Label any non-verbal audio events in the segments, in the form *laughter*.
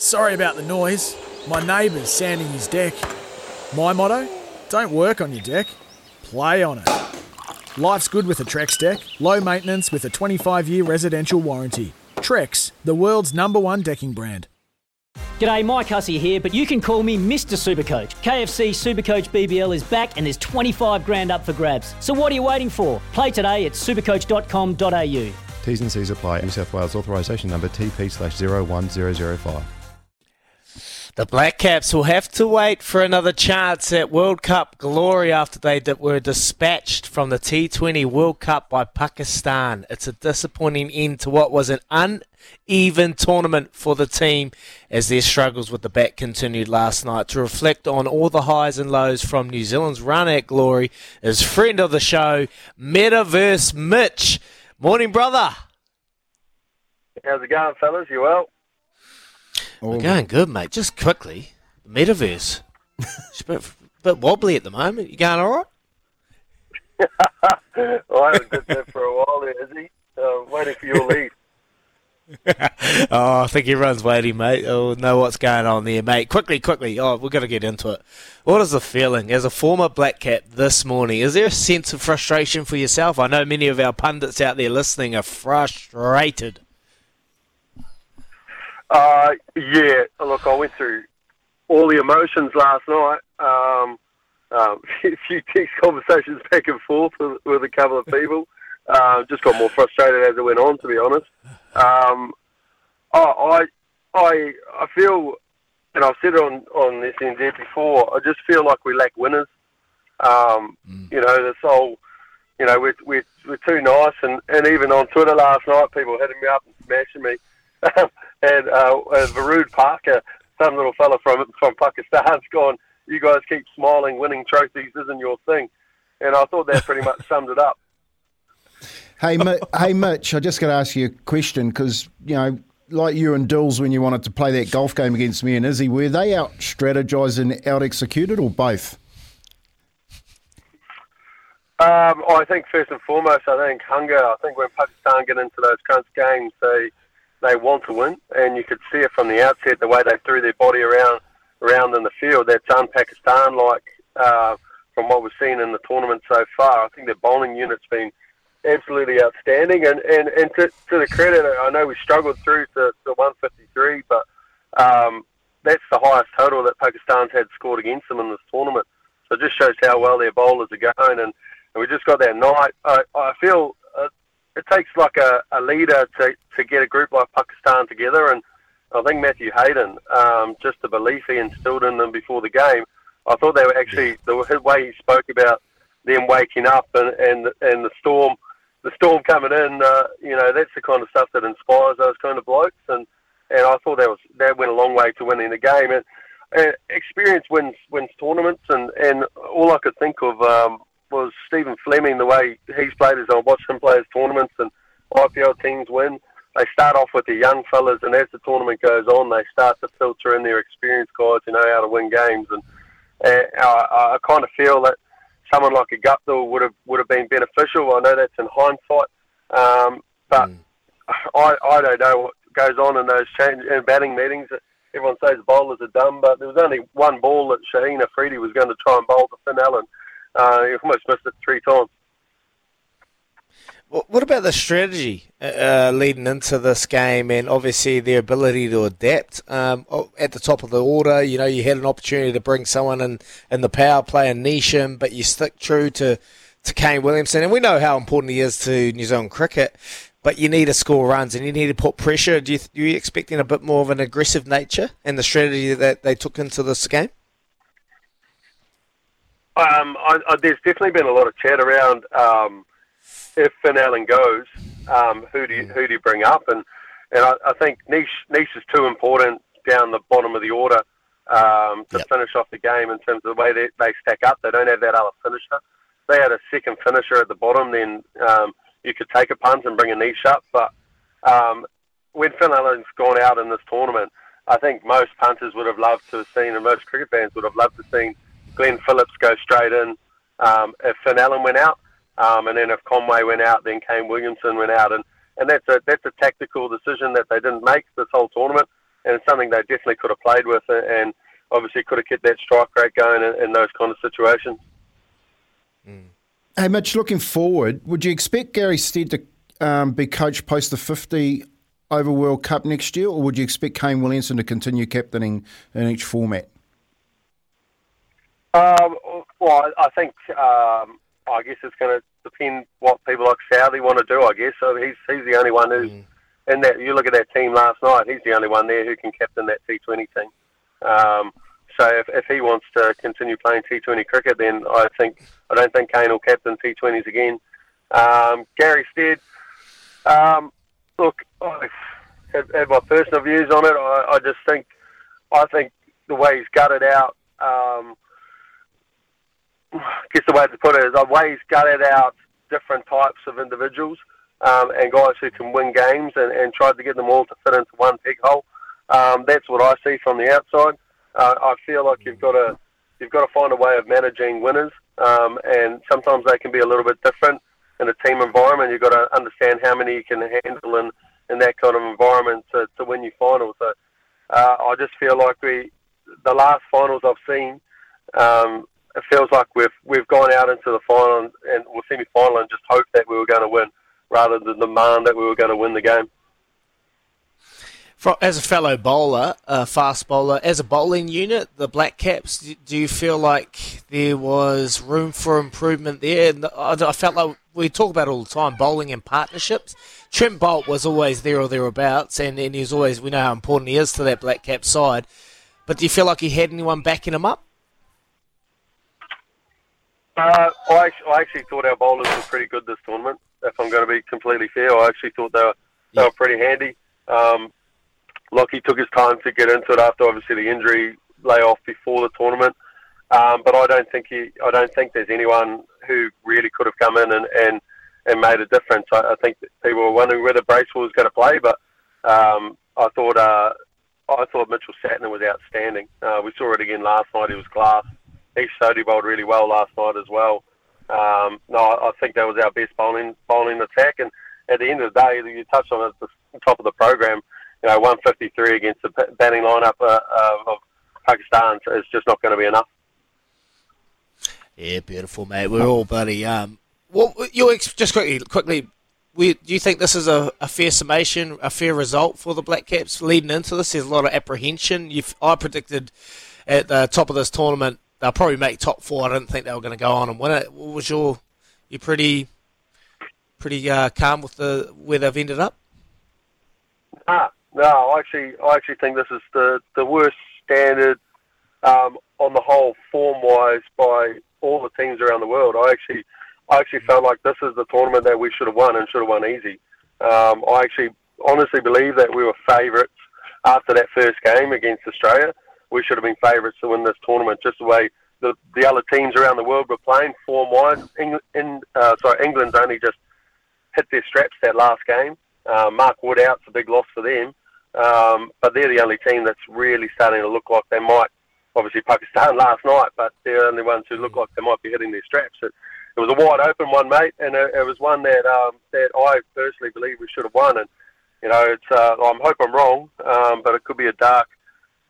Sorry about the noise. My neighbour's sanding his deck. My motto? Don't work on your deck, play on it. Life's good with a Trex deck. Low maintenance with a 25 year residential warranty. Trex, the world's number one decking brand. G'day, Mike Hussey here, but you can call me Mr. Supercoach. KFC Supercoach BBL is back and there's 25 grand up for grabs. So what are you waiting for? Play today at supercoach.com.au. T's and C's apply. New South Wales authorisation number TP slash 01005. The Black Caps will have to wait for another chance at World Cup glory after they were dispatched from the T20 World Cup by Pakistan. It's a disappointing end to what was an uneven tournament for the team as their struggles with the bat continued last night. To reflect on all the highs and lows from New Zealand's run at glory is friend of the show, Metaverse Mitch. Morning, brother. How's it going, fellas? You well? We're going good, mate. Just quickly, the metaverse. *laughs* it's a bit, bit wobbly at the moment. You going all right? *laughs* well, I haven't did that for a while there, is he? Uh, waiting for your lead. *laughs* oh, I think everyone's waiting, mate. Oh, know what's going on there, mate. Quickly, quickly. Oh, we've got to get into it. What is the feeling as a former Black Cap this morning? Is there a sense of frustration for yourself? I know many of our pundits out there listening are frustrated. Uh, yeah, look, I went through all the emotions last night. Um, um, *laughs* a few text conversations back and forth with, with a couple of people. *laughs* Uh, just got more frustrated as it went on, to be honest. Um, I, I, I feel, and I've said it on on this NZ before. I just feel like we lack winners. Um, mm. You know, this whole, you know, we're, we're, we're too nice, and, and even on Twitter last night, people hitting me up and smashing me. *laughs* and uh, uh, Varud Parker, some little fella from from Pakistan's gone. You guys keep smiling, winning trophies isn't your thing, and I thought that pretty much summed it up. *laughs* Hey, hey, Mitch, I just got to ask you a question because you know, like you and Dills when you wanted to play that golf game against me and Izzy, were they out strategized and out executed, or both? Um, I think first and foremost, I think hunger. I think when Pakistan get into those crunch games, they they want to win, and you could see it from the outset the way they threw their body around around in the field. That's un-Pakistan like uh, from what we've seen in the tournament so far. I think their bowling unit's been absolutely outstanding, and and, and to, to the credit, I know we struggled through to, to 153, but um, that's the highest total that Pakistan's had scored against them in this tournament. So it just shows how well their bowlers are going, and, and we just got that night. I, I feel it takes like a, a leader to, to get a group like Pakistan together, and I think Matthew Hayden, um, just the belief he instilled in them before the game, I thought they were actually the way he spoke about them waking up and and and the storm, the storm coming in. Uh, you know, that's the kind of stuff that inspires those kind of blokes, and and I thought that was that went a long way to winning the game. And, and experience wins wins tournaments, and and all I could think of um, was Stephen Fleming, the way he's played as I watched him play his tournaments and IPL teams win. They start off with the young fellas, and as the tournament goes on, they start to filter in their experienced guys who know how to win games. And, and I, I kind of feel that someone like a Guptill would have would have been beneficial. I know that's in hindsight, um, but mm. I I don't know what goes on in those change in batting meetings. Everyone says bowlers are dumb, but there was only one ball that Shaheen Afridi was going to try and bowl to Finn Allen uh, he almost missed it three times. What about the strategy uh, uh, leading into this game, and obviously the ability to adapt? Um, at the top of the order, you know, you had an opportunity to bring someone in in the power play and Neesham, but you stick true to to Kane Williamson, and we know how important he is to New Zealand cricket. But you need to score runs and you need to put pressure. Do you, are you expecting a bit more of an aggressive nature and the strategy that they took into this game? Um, I, I, there's definitely been a lot of chat around um, if Finn Allen goes, um, who do you, who do you bring up? And and I, I think Neesh Neesh is too important down the bottom of the order um, to yep. finish off the game in terms of the way they, they stack up. They don't have that other finisher. They had a second finisher at the bottom, then um, you could take a punt and bring a Neesh up. But um, when Finn Allen's gone out in this tournament, I think most punters would have loved to have seen, and most cricket fans would have loved to have seen Glenn Phillips go straight in um, if Finn Allen went out. Um, and then if Conway went out, then Kane Williamson went out, and, and that's a that's a tactical decision that they didn't make this whole tournament, and it's something they definitely could have played with, and obviously could have kept that strike rate going in, in those kind of situations. Mm. Hey Mitch, looking forward, would you expect Gary Stead to um, be coach post the fifty over World Cup next year, or would you expect Kane Williamson to continue captaining in each format? Um, well, I think um, I guess it's going to depend what people like Southee want to do. I guess so. He's he's the only one who's mm. in that. You look at that team last night. He's the only one there who can captain that T20 team. Um, so if, if he wants to continue playing T20 cricket, then I think I don't think Kane will captain T20s again. Um, Gary Stead, um, look, I have, have, my personal views on it. I, I, just think I think the way he's gutted out. Um, guess the way to put it is way he's gutted out different types of individuals um, and guys who can win games and, and tried to get them all to fit into one peg hole. Um, that's what I see from the outside. Uh, I feel like you've got to you've got to find a way of managing winners, um, and sometimes they can be a little bit different in a team environment. You've got to understand how many you can handle in, in that kind of environment to, to win your finals. So uh, I just feel like we the last finals I've seen, um, it feels like we've we've gone out into the final and, and or semi final and just hoped that we were going to win, rather than demand that we were going to win the game. As a fellow bowler, a fast bowler, as a bowling unit, the Black Caps, do you feel like there was room for improvement there? I felt like we talk about all the time bowling and partnerships. Trent Boult was always there or thereabouts, and, and he's always we know how important he is to that Black Cap side. But do you feel like he had anyone backing him up? Uh, I, actually, I actually thought our bowlers were pretty good this tournament. If I'm going to be completely fair, I actually thought they were they were pretty handy. Um, Lockie took his time to get into it after obviously the injury layoff before the tournament. Um, but I don't think he, I don't think there's anyone who really could have come in and, and, and made a difference. I, I think people were wondering whether Bracewell was going to play, but um, I thought uh, I thought Mitchell Santner was outstanding. Uh, we saw it again last night. He was class. He bowled really well last night as well. Um, no, I think that was our best bowling bowling attack. And at the end of the day, you touched on it at the top of the program. You know, 153 against the batting lineup uh, uh, of Pakistan is just not going to be enough. Yeah, beautiful, mate. We're all bloody. Um, well, you just quickly, quickly. We, do you think this is a, a, fair summation, a fair result for the Black Caps leading into this? There's a lot of apprehension. You've, I predicted at the top of this tournament they'll probably make top four. I didn't think they were going to go on and win it. What was your you pretty pretty uh, calm with the where they've ended up? Ah, no, I actually I actually think this is the the worst standard um, on the whole form wise by all the teams around the world. I actually I actually felt like this is the tournament that we should have won and should have won easy. Um, I actually honestly believe that we were favourites after that first game against Australia we should have been favourites to win this tournament. Just the way the the other teams around the world were playing form wise. In, in uh, sorry, England's only just hit their straps that last game. Uh, Mark Wood out's a big loss for them, um, but they're the only team that's really starting to look like they might. Obviously, Pakistan *laughs* last night, but they're the only ones who look like they might be hitting their straps. It, it was a wide open one, mate, and it, it was one that um, that I personally believe we should have won. And you know, it's uh, I hope I'm wrong, um, but it could be a dark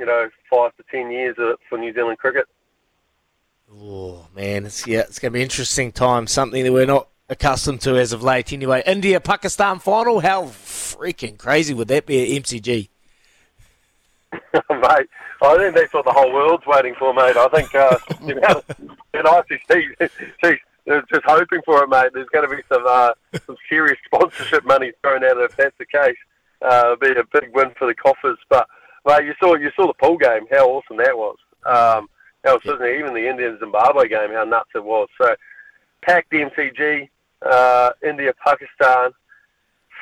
you know, five to ten years for New Zealand cricket. Oh man, it's yeah, it's going to be interesting time. Something that we're not accustomed to as of late. Anyway, India Pakistan final. How freaking crazy would that be at MCG? *laughs* mate, I think that's what the whole world's waiting for, mate. I think uh, *laughs* you know, and I see, see, they're just hoping for it, mate. There's going to be some uh, some serious *laughs* sponsorship money thrown out if that's the case. Uh, it'll be a big win for the coffers. But mate, you saw you saw the pool game, how awesome that was. Um, how was even the Indian Zimbabwe game, how nuts it was. So packed MCG, uh, India Pakistan,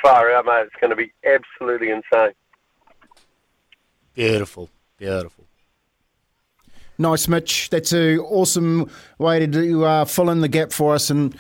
far out, mate. It's going to be absolutely insane. Beautiful, beautiful. Nice, Mitch. That's an awesome way to do, uh, fill in the gap for us and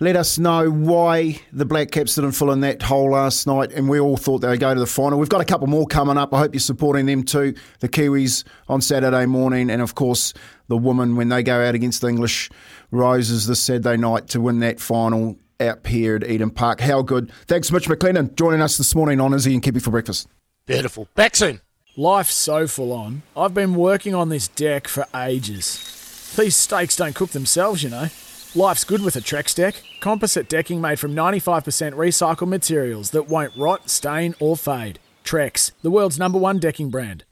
let us know why the Black Caps didn't fill in that hole last night. And we all thought they'd go to the final. We've got a couple more coming up. I hope you're supporting them too. The Kiwis on Saturday morning, and of course the women when they go out against the English Roses this Saturday night to win that final out here at Eden Park. How good! Thanks, Mitch McClenaghan, joining us this morning on Izzy and Kippy for breakfast. Beautiful. Back soon. Life's so full on. I've been working on this deck for ages. These steaks don't cook themselves, you know. Life's good with a Trex deck. Composite decking made from 95% recycled materials that won't rot, stain, or fade. Trex, the world's number one decking brand.